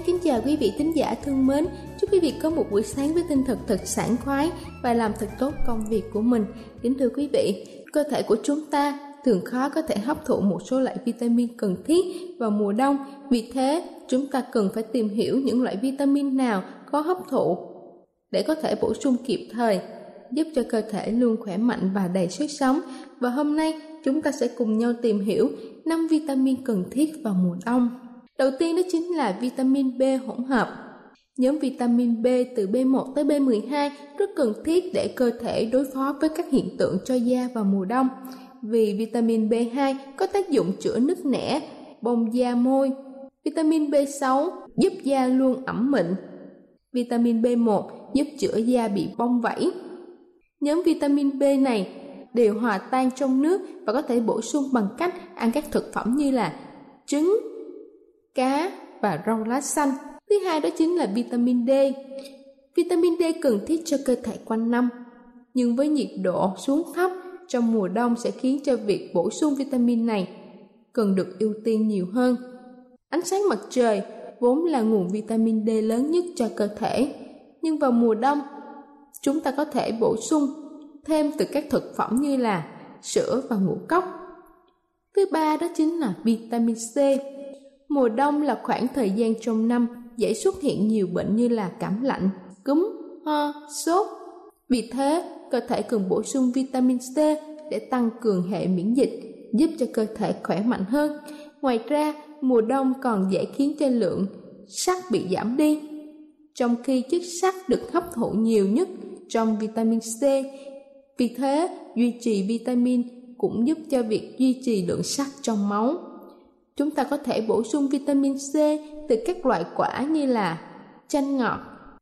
ái kính chào quý vị thính giả thương mến. Chúc quý vị có một buổi sáng với tinh thần thật sảng khoái Và làm thật tốt công việc của mình. Kính thưa quý vị, cơ thể của chúng ta thường khó có thể hấp thụ một số loại vitamin cần thiết vào mùa đông. Vì thế, chúng ta cần phải tìm hiểu những loại vitamin nào có hấp thụ Để có thể bổ sung kịp thời giúp cho cơ thể luôn khỏe mạnh và đầy sức sống. Và hôm nay chúng ta sẽ cùng nhau tìm hiểu 5 vitamin cần thiết vào mùa đông. Đầu tiên đó chính là vitamin B hỗn hợp. Nhóm vitamin B từ B1 tới B12 rất cần thiết để cơ thể đối phó với các hiện tượng cho da vào mùa đông. Vì vitamin B2 có tác dụng chữa nứt nẻ, bong da môi. Vitamin B6 giúp da luôn ẩm mịn. Vitamin B1 giúp chữa da bị bong vảy. Nhóm vitamin B này đều hòa tan trong nước và có thể bổ sung bằng cách ăn các thực phẩm như là trứng, cá và rau lá xanh. Thứ hai đó chính là vitamin D. Vitamin D cần thiết cho cơ thể quanh năm, nhưng với nhiệt độ xuống thấp trong mùa đông sẽ khiến cho việc bổ sung vitamin này cần được ưu tiên nhiều hơn. Ánh sáng mặt trời vốn là nguồn vitamin D lớn nhất cho cơ thể, nhưng vào mùa đông chúng ta có thể bổ sung thêm từ các thực phẩm như là sữa và ngũ cốc. Thứ ba đó chính là vitamin C. Mùa đông là khoảng thời gian trong năm dễ xuất hiện nhiều bệnh như là cảm lạnh, cúm, ho, sốt. Vì thế, cơ thể cần bổ sung vitamin C để tăng cường hệ miễn dịch, giúp cho cơ thể khỏe mạnh hơn. Ngoài ra, mùa đông còn dễ khiến cho lượng sắt bị giảm đi. Trong khi chất sắt được hấp thụ nhiều nhất trong vitamin C, vì thế duy trì vitamin cũng giúp cho việc duy trì lượng sắt trong máu chúng ta có thể bổ sung vitamin C từ các loại quả như là chanh ngọt,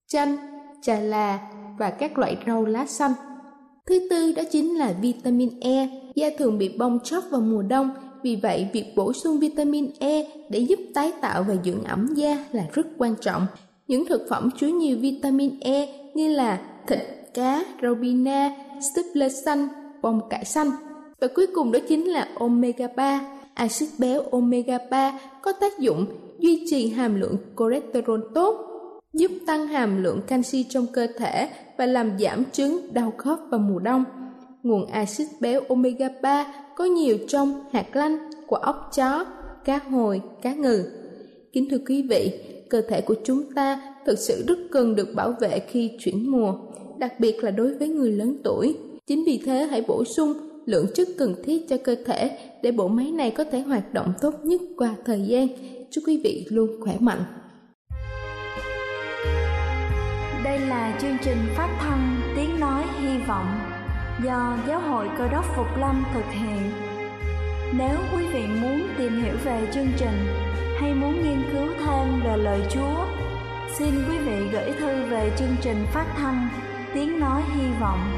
chanh, trà là và các loại rau lá xanh. Thứ tư đó chính là vitamin E. Da thường bị bong chóc vào mùa đông, vì vậy việc bổ sung vitamin E để giúp tái tạo và dưỡng ẩm da là rất quan trọng. Những thực phẩm chứa nhiều vitamin E như là thịt, cá, rau bina, súp lơ xanh, bông cải xanh. Và cuối cùng đó chính là omega 3 axit béo omega 3 có tác dụng duy trì hàm lượng cholesterol tốt, giúp tăng hàm lượng canxi trong cơ thể và làm giảm chứng đau khớp vào mùa đông. Nguồn axit béo omega 3 có nhiều trong hạt lanh, quả ốc chó, cá hồi, cá ngừ. Kính thưa quý vị, cơ thể của chúng ta thực sự rất cần được bảo vệ khi chuyển mùa, đặc biệt là đối với người lớn tuổi. Chính vì thế hãy bổ sung lượng chất cần thiết cho cơ thể để bộ máy này có thể hoạt động tốt nhất qua thời gian. Chúc quý vị luôn khỏe mạnh. Đây là chương trình phát thanh Tiếng Nói Hy Vọng do Giáo hội Cơ đốc Phục Lâm thực hiện. Nếu quý vị muốn tìm hiểu về chương trình hay muốn nghiên cứu thêm về lời Chúa, xin quý vị gửi thư về chương trình phát thanh Tiếng Nói Hy Vọng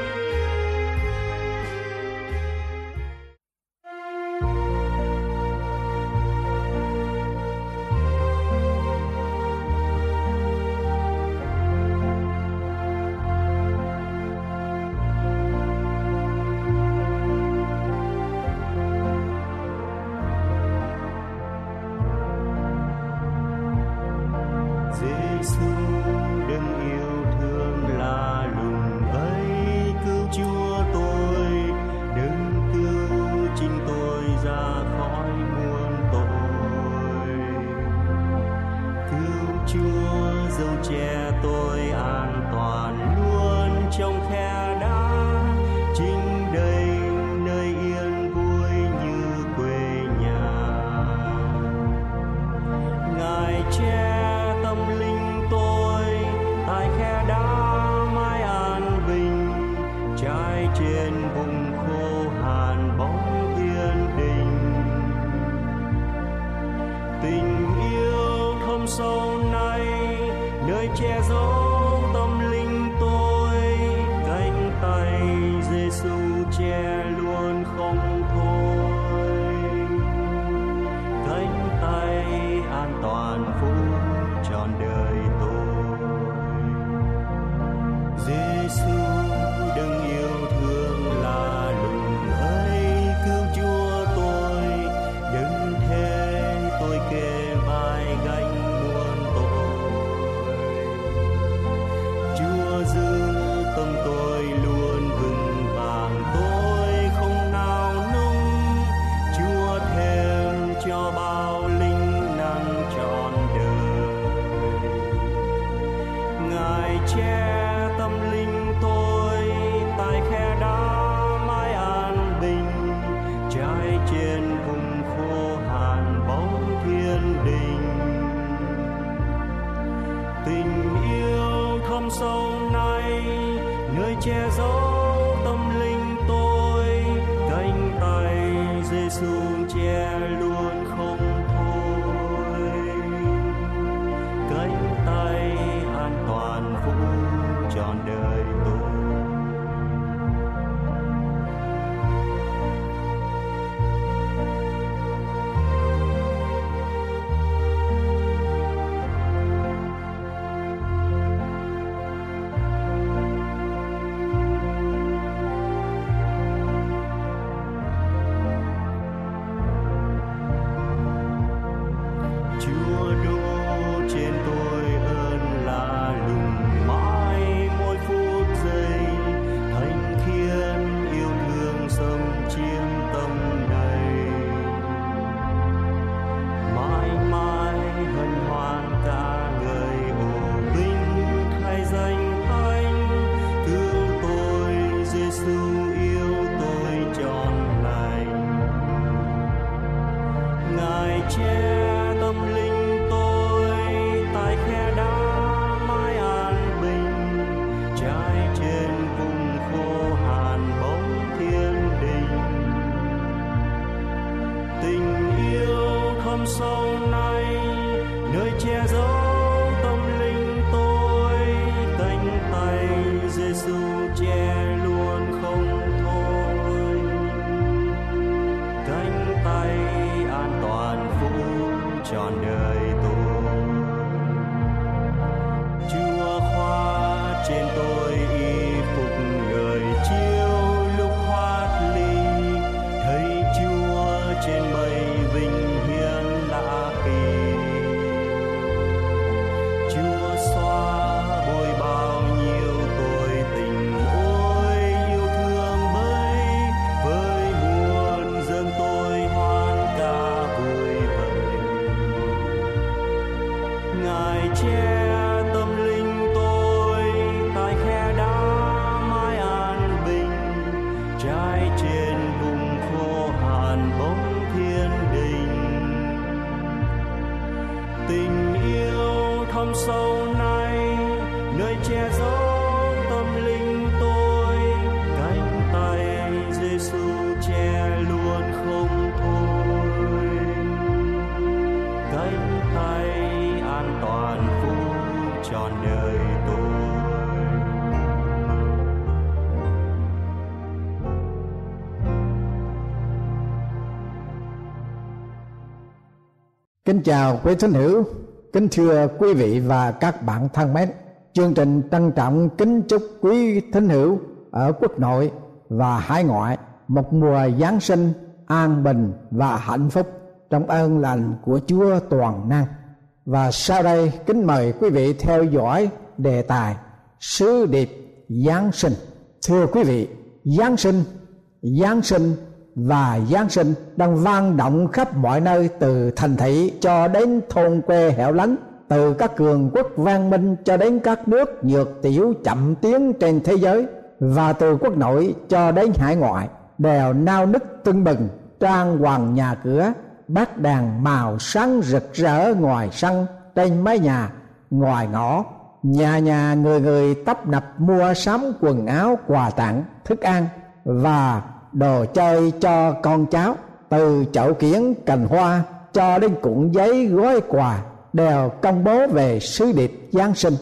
Yeah. Kính chào quý thính hữu, kính thưa quý vị và các bạn thân mến. Chương trình trân trọng kính chúc quý thính hữu ở quốc nội và hải ngoại một mùa Giáng sinh an bình và hạnh phúc trong ơn lành của Chúa toàn năng. Và sau đây kính mời quý vị theo dõi đề tài sứ điệp Giáng sinh. Thưa quý vị, Giáng sinh, Giáng sinh và Giáng sinh đang vang động khắp mọi nơi từ thành thị cho đến thôn quê hẻo lánh, từ các cường quốc văn minh cho đến các nước nhược tiểu chậm tiến trên thế giới và từ quốc nội cho đến hải ngoại đều nao nức tưng bừng, trang hoàng nhà cửa, bát đàn màu sáng rực rỡ ngoài sân, trên mái nhà, ngoài ngõ. Nhà nhà người người tấp nập mua sắm quần áo quà tặng, thức ăn và đồ chơi cho con cháu từ chậu kiển cành hoa cho đến cuộn giấy gói quà đều công bố về sứ điệp Giáng sinh.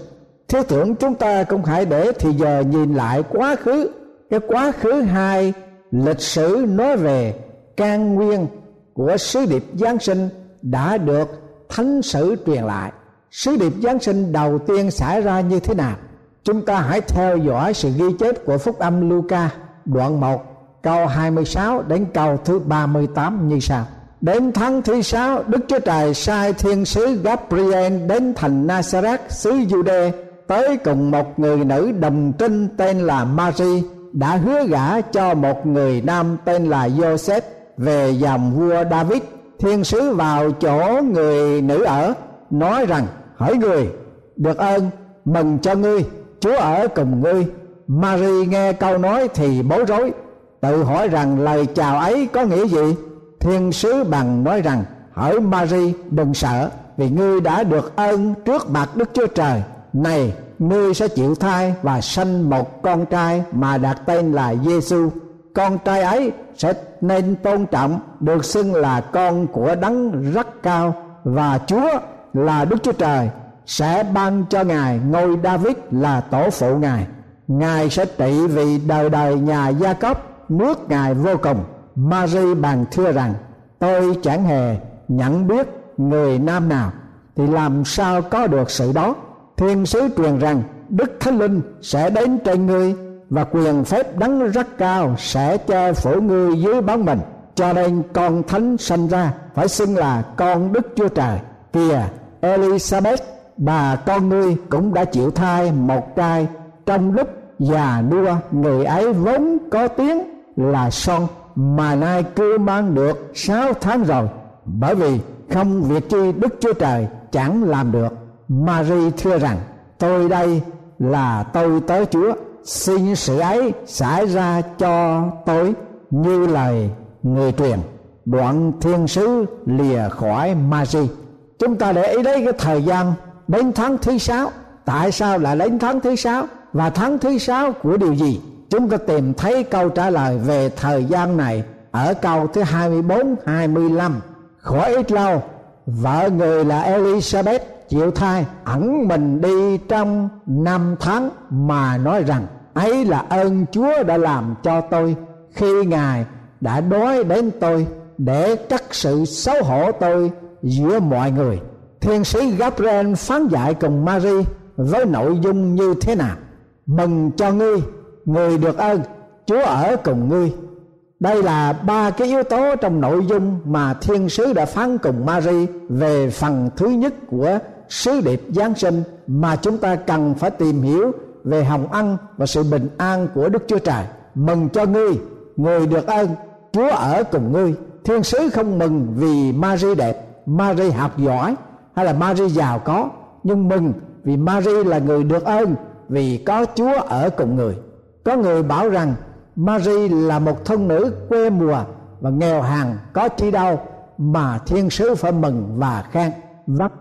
Thiếu tưởng chúng ta cũng hãy để thì giờ nhìn lại quá khứ, cái quá khứ hai lịch sử nói về can nguyên của sứ điệp Giáng sinh đã được thánh sử truyền lại. Sứ điệp Giáng sinh đầu tiên xảy ra như thế nào? Chúng ta hãy theo dõi sự ghi chép của Phúc âm Luca đoạn 1 câu 26 đến câu thứ 38 như sau. Đến tháng thứ sáu, Đức Chúa Trời sai thiên sứ Gabriel đến thành Nazareth xứ Jude tới cùng một người nữ đồng trinh tên là Mary đã hứa gả cho một người nam tên là Joseph về dòng vua David. Thiên sứ vào chỗ người nữ ở nói rằng hỏi người được ơn mừng cho ngươi Chúa ở cùng ngươi. Mary nghe câu nói thì bối rối tự hỏi rằng lời chào ấy có nghĩa gì? Thiên sứ bằng nói rằng, hỡi Mary đừng sợ, vì ngươi đã được ơn trước mặt Đức Chúa Trời. Này, ngươi sẽ chịu thai và sanh một con trai mà đặt tên là Giêsu con trai ấy sẽ nên tôn trọng, được xưng là con của đấng rất cao, và Chúa là Đức Chúa Trời sẽ ban cho ngài ngôi David là tổ phụ ngài. Ngài sẽ trị vì đời đời nhà gia cốc nước ngài vô cùng. Mary bàn thưa rằng, tôi chẳng hề nhận biết người nam nào. Thì làm sao có được sự đó? Thiên sứ truyền rằng, đức thánh linh sẽ đến trên ngươi và quyền phép đấng rất cao sẽ che phủ ngươi dưới bóng mình. Cho nên con thánh sanh ra phải xưng là con đức chúa trời. Kìa, elizabeth, bà con ngươi cũng đã chịu thai một trai trong lúc già nua. Người ấy vốn có tiếng là son mà nay cứ mang được sáu tháng rồi. Bởi vì không việc chi đức chúa trời chẳng làm được. Mary thưa rằng, tôi đây là tôi tới chúa. Xin sự ấy xảy ra cho tôi như lời người truyền. Đoạn thiên sứ lìa khỏi Mary. Chúng ta để ý đấy cái thời gian đến tháng thứ sáu. Tại sao lại đến tháng thứ sáu? Và tháng thứ sáu của điều gì? Chúng ta tìm thấy câu trả lời về thời gian này ở câu thứ 24 25 khỏi ít lâu, vợ người là Elizabeth chịu thai, ẩn mình đi trong năm tháng mà nói rằng, ấy là ơn Chúa đã làm cho tôi khi Ngài đã đói đến tôi để cắt sự xấu hổ tôi giữa mọi người. Thiên sứ Gabriel phán dạy cùng Mary với nội dung như thế nào? Mừng cho ngươi người được ơn chúa ở cùng ngươi đây là ba cái yếu tố trong nội dung mà thiên sứ đã phán cùng Mary về phần thứ nhất của sứ điệp Giáng sinh mà chúng ta cần phải tìm hiểu về hồng ân và sự bình an của Đức Chúa Trời. Mừng cho ngươi, người được ơn, Chúa ở cùng ngươi. Thiên sứ không mừng vì Mary đẹp, Mary học giỏi hay là Mary giàu có, nhưng mừng vì Mary là người được ơn vì có Chúa ở cùng người có người bảo rằng Mary là một thân nữ quê mùa và nghèo hàng có chi đâu mà thiên sứ phải mừng và khen. Vâng.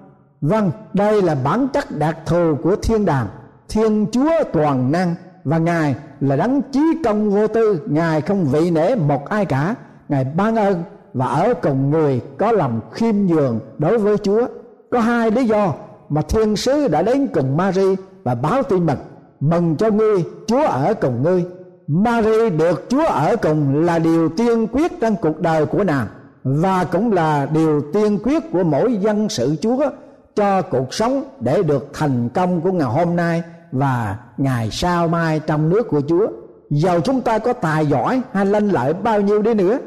Vâng đây là bản chất đặc thù của thiên đàng. Thiên chúa toàn năng và ngài là đấng chí công vô tư. Ngài không vị nể một ai cả. Ngài ban ơn và ở cùng người có lòng khiêm nhường đối với chúa. Có hai lý do mà thiên sứ đã đến cùng Mary và báo tin mừng mừng cho ngươi, chúa ở cùng ngươi Mary được Chúa ở cùng là điều tiên quyết trong cuộc đời của nàng, và cũng là điều tiên quyết của mỗi dân sự Chúa cho cuộc sống để được thành công của ngày hôm nay và ngày sau mai trong nước của Chúa. Dầu chúng ta có tài giỏi hay lanh lợi bao nhiêu đi nữa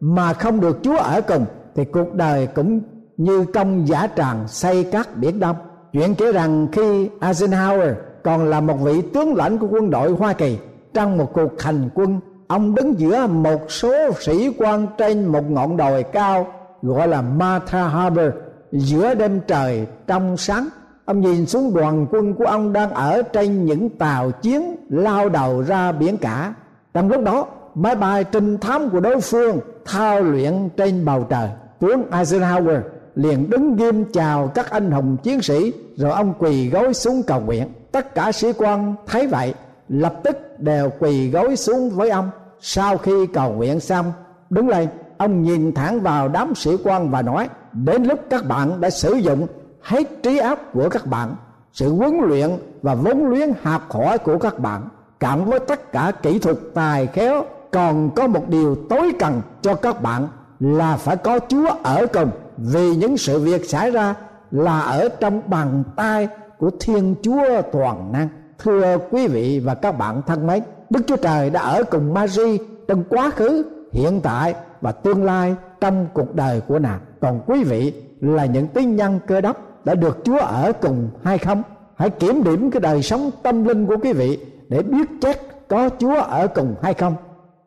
mà không được Chúa ở cùng, thì cuộc đời cũng như công giả tràng xây các biển đông. Chuyện kể rằng khi Eisenhower còn là một vị tướng lãnh của quân đội Hoa Kỳ. Trong một cuộc hành quân, ông đứng giữa một số sĩ quan trên một ngọn đồi cao, gọi là Martha Harbor giữa đêm trời trong sáng. Ông nhìn xuống đoàn quân của ông đang ở trên những tàu chiến lao đầu ra biển cả. Trong lúc đó, máy bay trinh thám của đối phương thao luyện trên bầu trời. Tướng Eisenhower liền đứng nghiêm chào các anh hùng chiến sĩ, rồi ông quỳ gối xuống cầu nguyện tất cả sĩ quan thấy vậy, lập tức đều quỳ gối xuống với ông. Sau khi cầu nguyện xong, đứng lên, ông nhìn thẳng vào đám sĩ quan và nói, đến lúc các bạn đã sử dụng hết trí óc của các bạn, sự huấn luyện và vốn luyện học hỏi của các bạn, cộng với tất cả kỹ thuật tài khéo, còn có một điều tối cần cho các bạn là phải có Chúa ở cùng, vì những sự việc xảy ra là ở trong bàn tay của Thiên Chúa toàn năng. Thưa quý vị và các bạn thân mến, đức chúa trời đã ở cùng Mary trong quá khứ, hiện tại và tương lai trong cuộc đời của nàng. Còn quý vị là những tín nhân cơ đốc đã được chúa ở cùng hay không? Hãy kiểm điểm cái đời sống tâm linh của quý vị để biết chắc có chúa ở cùng hay không.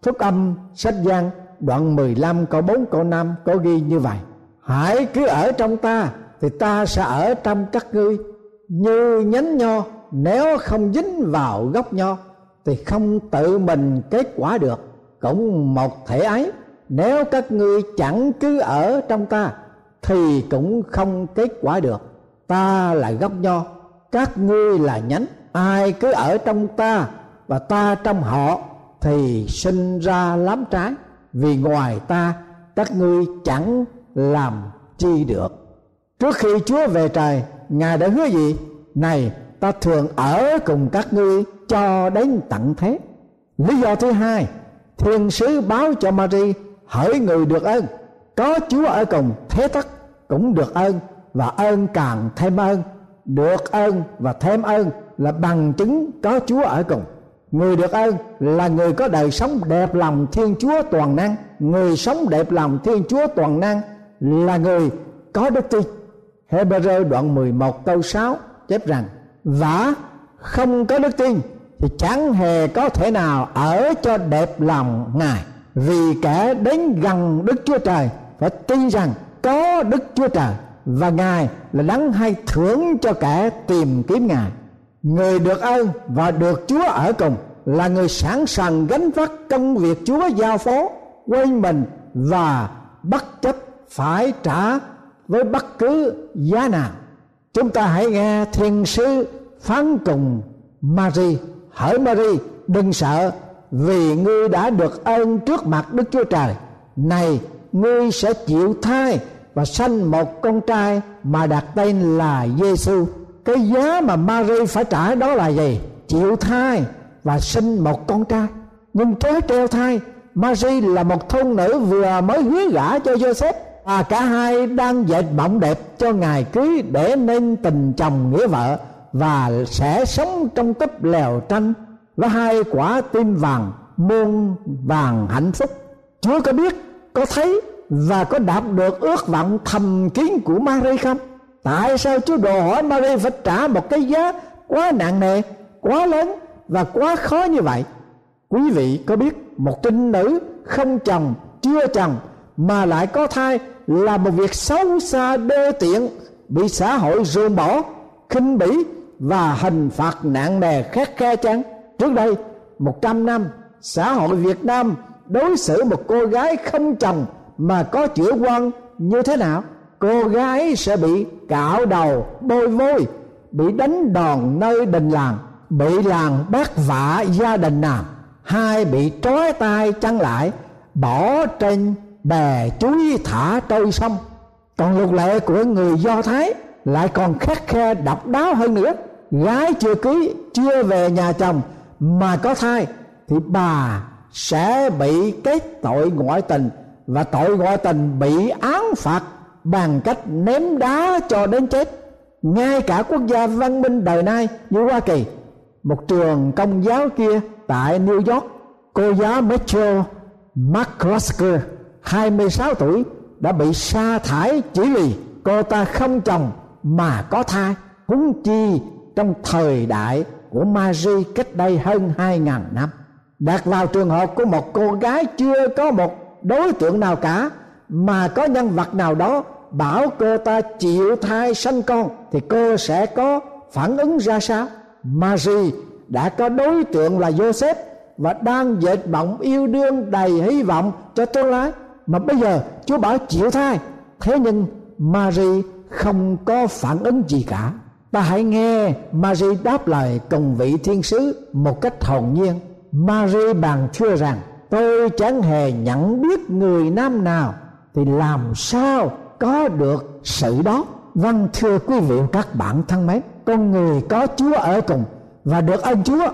Phúc âm sách giang đoạn 15 câu 4 câu 5 có ghi như vậy. Hãy cứ ở trong ta thì ta sẽ ở trong các ngươi như nhánh nho, nếu không dính vào gốc nho, thì không tự mình kết quả được. Cũng một thể ấy, nếu các ngươi chẳng cứ ở trong ta, thì cũng không kết quả được. Ta là gốc nho, các ngươi là nhánh. Ai cứ ở trong ta và ta trong họ, thì sinh ra lắm trái. Vì ngoài ta, các ngươi chẳng làm chi được. Trước khi chúa về trời ngài đã hứa gì? Này, ta thường ở cùng các ngươi cho đến tận thế. Lý do thứ hai, thiên sứ báo cho Mary, hỡi người được ơn, có Chúa ở cùng, thế tất cũng được ơn, và ơn càng thêm ơn, được ơn và thêm ơn là bằng chứng có Chúa ở cùng. Người được ơn là người có đời sống đẹp lòng Thiên Chúa toàn năng. Người sống đẹp lòng Thiên Chúa toàn năng là người có đức tin Hebrew đoạn 11 câu 6 chép rằng và không có đức tin thì chẳng hề có thể nào ở cho đẹp lòng ngài. Vì kẻ đến gần đức chúa trời phải tin rằng có đức chúa trời và ngài là đắng hay thưởng cho kẻ tìm kiếm ngài. Người được ơn và được chúa ở cùng là người sẵn sàng gánh vác công việc chúa giao phó, quên mình và bất chấp phải trả với bất cứ giá nào, chúng ta hãy nghe thiên sứ phán cùng Mary. Hỡi Mary, đừng sợ, vì ngươi đã được ơn trước mặt Đức Chúa Trời. Này, ngươi sẽ chịu thai và sanh một con trai mà đặt tên là Giêsu cái giá mà Mary phải trả đó là gì? Chịu thai và sinh một con trai. Nhưng trớ treo thai, Mary là một thôn nữ vừa mới hứa gả cho Joseph và cả hai đang dệt mộng đẹp cho ngài cưới để nên tình chồng nghĩa vợ và sẽ sống trong túp lèo tranh với hai quả tim vàng, muôn vàng hạnh phúc. Chúa có biết, có thấy và có đạt được ước vọng thầm kín của Mary không? Tại sao chúa đồ hỏi Mary phải trả một cái giá quá nặng nề, quá lớn và quá khó như vậy? Quý vị có biết một trinh nữ không chồng, chưa chồng mà lại có thai là một việc xấu xa đê tiện, bị xã hội ruồng bỏ, khinh bỉ và hình phạt nặng nề khát khe chăng trước đây, một trăm năm, xã hội Việt Nam đối xử một cô gái không chồng mà có chữa quan như thế nào? Cô gái sẽ bị cạo đầu, bôi vôi, bị đánh đòn nơi đình làng, bị làng bác vạ gia đình nào hai bị trói tay chăn lại, bỏ trên bè chuối thả trôi sông. Còn luật lệ của người do thái lại còn khắc khe độc đáo hơn nữa. Gái chưa cưới, chưa về nhà chồng mà có thai thì bà sẽ bị cái tội ngoại tình và tội ngoại tình bị án phạt bằng cách ném đá cho đến chết. Ngay cả quốc gia văn minh đời nay như Hoa Kỳ, một trường công giáo kia tại New York, cô giáo Mitchell McClusker 26 tuổi đã bị sa thải chỉ vì cô ta không chồng mà có thai, huống chi trong thời đại của Mary cách đây hơn 2.000 năm. Đặt vào trường hợp của một cô gái chưa có một đối tượng nào cả, mà có nhân vật nào đó bảo cô ta chịu thai sanh con, thì cô sẽ có phản ứng ra sao? Mary đã có đối tượng là Joseph và đang dệt bọng yêu đương đầy hy vọng cho tương lai mà bây giờ Chúa bảo chịu thai. Thế nhưng Mary không có phản ứng gì cả. Ta hãy nghe Mary đáp lời cùng vị thiên sứ một cách hồn nhiên. Mary bàn thưa rằng, tôi chẳng hề nhận biết người nam nào thì làm sao có được sự đó? Vâng thưa quý vị các bạn thân mến, con người có chúa ở cùng và được ơn chúa.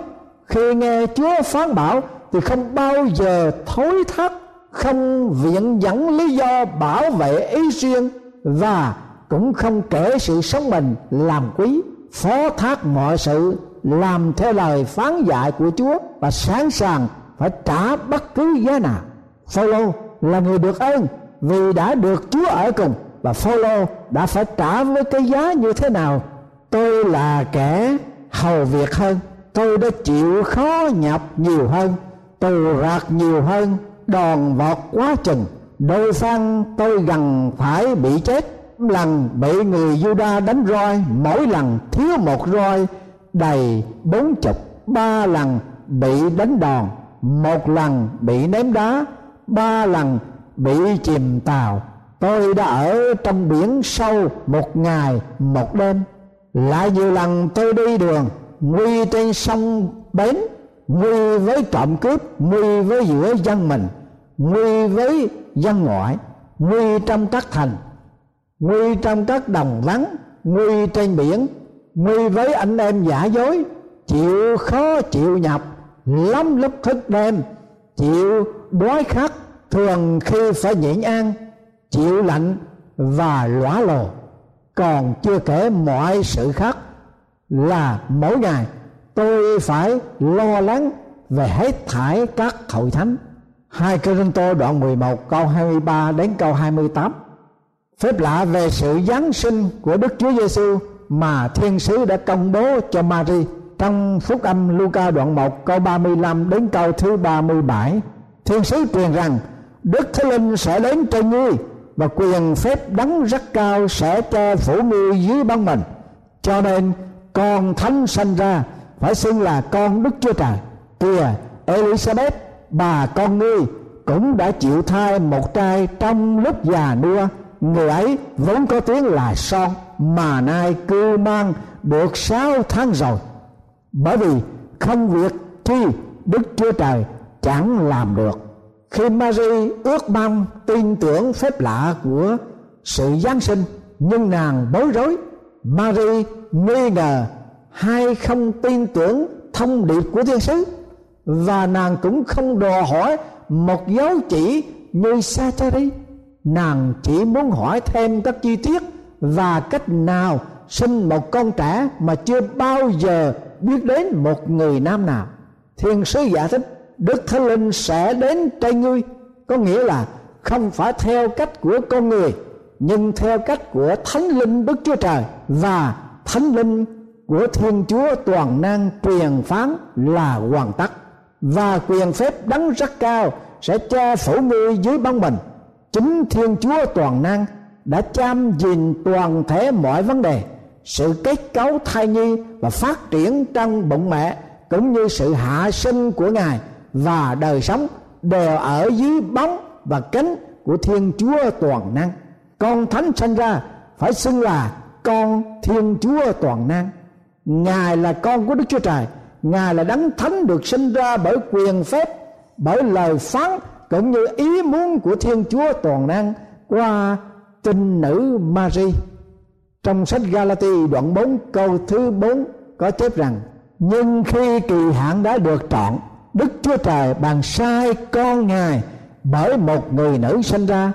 Khi nghe chúa phán bảo thì không bao giờ thối thắt không viện dẫn lý do bảo vệ ý riêng và cũng không kể sự sống mình làm quý phó thác mọi sự làm theo lời phán dạy của Chúa và sẵn sàng phải trả bất cứ giá nào. Phaolô là người được ơn vì đã được Chúa ở cùng và Phaolô đã phải trả với cái giá như thế nào? Tôi là kẻ hầu việc hơn, tôi đã chịu khó nhọc nhiều hơn, tù rạc nhiều hơn, đòn vọt quá chừng. Đôi sang tôi gần phải bị chết. Lần bị người Juda đánh roi, mỗi lần thiếu một roi, đầy bốn chục, ba lần bị đánh đòn, một lần bị ném đá, ba lần bị chìm tàu. Tôi đã ở trong biển sâu một ngày, một đêm. Lại nhiều lần tôi đi đường, nguy trên sông bến, nguy với trộm cướp, nguy với giữa dân mình nguy với dân ngoại, nguy trong các thành, nguy trong các đồng vắng, nguy trên biển, nguy với anh em giả dối, chịu khó chịu nhập lắm lúc thức đêm, chịu đói khát, thường khi phải nhịn ăn, chịu lạnh và lõa lồ. Còn chưa kể mọi sự khác là mỗi ngày tôi phải lo lắng về hết thải các hội thánh hai Corinto đoạn 11 câu 23 đến câu 28 phép lạ về sự giáng sinh của Đức Chúa Giêsu mà thiên sứ đã công bố cho Mary trong phúc âm Luca đoạn 1 câu 35 đến câu thứ 37 thiên sứ truyền rằng, Đức Thánh Linh sẽ đến trên ngươi và quyền phép đấng rất cao sẽ cho phủ ngươi dưới băng mình. Cho nên, con thánh sanh ra phải xưng là con Đức Chúa Trời, kìa Elizabeth bà con ngươi cũng đã chịu thai một trai trong lúc già nua. Người ấy vốn có tiếng là son, mà nay cư mang được sáu tháng rồi. Bởi vì không việc thi đức chúa trời chẳng làm được. Khi Mary ước mong tin tưởng phép lạ của sự Giáng sinh, nhưng nàng bối rối. Mary nghi ngờ hay không tin tưởng thông điệp của thiên sứ? Và nàng cũng không đòi hỏi một dấu chỉ như Sachari nàng chỉ muốn hỏi thêm các chi tiết và cách nào sinh một con trẻ mà chưa bao giờ biết đến một người nam nào. Thiên sứ giải thích, đức thánh linh sẽ đến trên ngươi. Có nghĩa là không phải theo cách của con người, nhưng theo cách của thánh linh đức chúa trời và thánh linh của thiên chúa toàn năng truyền phán là hoàn tất và quyền phép đấng rất cao sẽ che phủ ngươi dưới bóng mình chính thiên chúa toàn năng đã chăm nhìn toàn thể mọi vấn đề, sự kết cấu thai nhi và phát triển trong bụng mẹ, cũng như sự hạ sinh của ngài và đời sống đều ở dưới bóng và cánh của thiên chúa toàn năng. Con thánh sinh ra phải xưng là con thiên chúa toàn năng. Ngài là con của đức chúa trời ngài là đấng thánh được sinh ra bởi quyền phép, bởi lời phán, cũng như ý muốn của thiên chúa toàn năng qua tinh nữ Mary trong sách Galati đoạn 4 câu thứ 4 có chép rằng, nhưng khi kỳ hạn đã được trọn, đức chúa trời bàn sai con ngài bởi một người nữ sinh ra,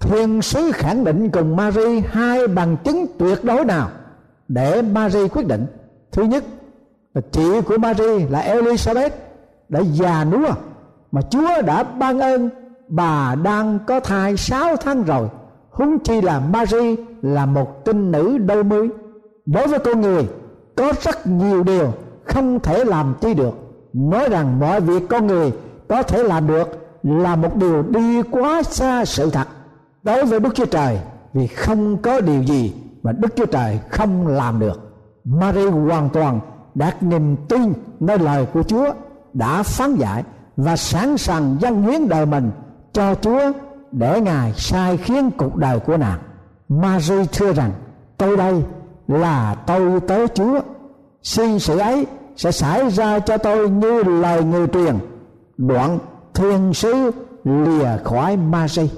thiên sứ khẳng định cùng Mary hai bằng chứng tuyệt đối nào? Để Mary quyết định, thứ nhất và chị của Mary là Elizabeth đã già nua mà Chúa đã ban ơn. Bà đang có thai sáu tháng rồi. Huống chi là Mary là một tinh nữ đôi mươi. Đối với con người, có rất nhiều điều không thể làm chi được. Nói rằng mọi việc con người có thể làm được là một điều đi quá xa sự thật. Đối với Đức Chúa Trời, vì không có điều gì mà Đức Chúa Trời không làm được. Mary hoàn toàn đặt niềm tin nơi lời của Chúa đã phán dạy và sẵn sàng dâng hiến đời mình cho Chúa để Ngài sai khiến cuộc đời của nàng. Mary thưa rằng, tôi đây là tôi tới Chúa. Xin sự ấy sẽ xảy ra cho tôi như lời người truyền. Đoạn thiên sứ lìa khỏi Mary.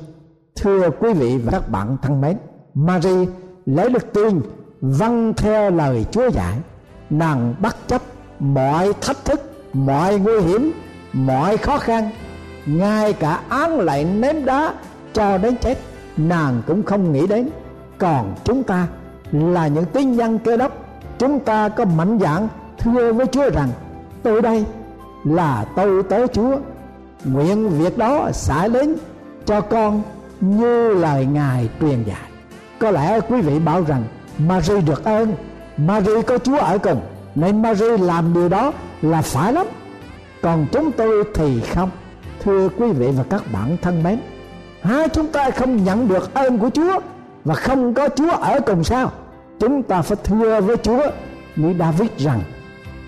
Thưa quý vị và các bạn thân mến, Mary lấy đức tin vâng theo lời Chúa dạy nàng bất chấp mọi thách thức, mọi nguy hiểm, mọi khó khăn, ngay cả án lệnh ném đá cho đến chết, nàng cũng không nghĩ đến. Còn chúng ta là những tín nhân cơ đốc, chúng ta có mạnh dạn thưa với Chúa rằng, tôi đây là tôi tới Chúa. Nguyện việc đó xảy đến cho con như lời ngài truyền dạy. Có lẽ quý vị bảo rằng Mary được ơn Mary có Chúa ở cùng nên Mary làm điều đó là phải lắm. Còn chúng tôi thì không. Thưa quý vị và các bạn thân mến, hai chúng ta không nhận được ơn của Chúa và không có Chúa ở cùng sao? Chúng ta phải thưa với Chúa. Như David rằng,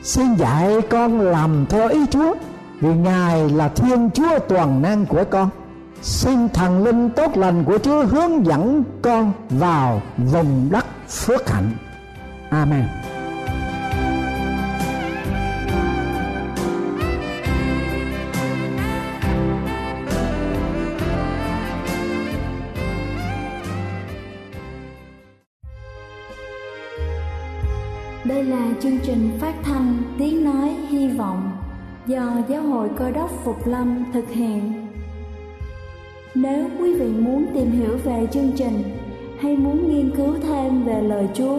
xin dạy con làm theo ý Chúa, vì Ngài là Thiên Chúa toàn năng của con. Xin thần linh tốt lành của Chúa hướng dẫn con vào vùng đất phước hạnh. Amen. Đây là chương trình phát thanh Tiếng Nói Hy Vọng do Giáo hội Cơ đốc Phục Lâm thực hiện. Nếu quý vị muốn tìm hiểu về chương trình hay muốn nghiên cứu thêm về lời Chúa,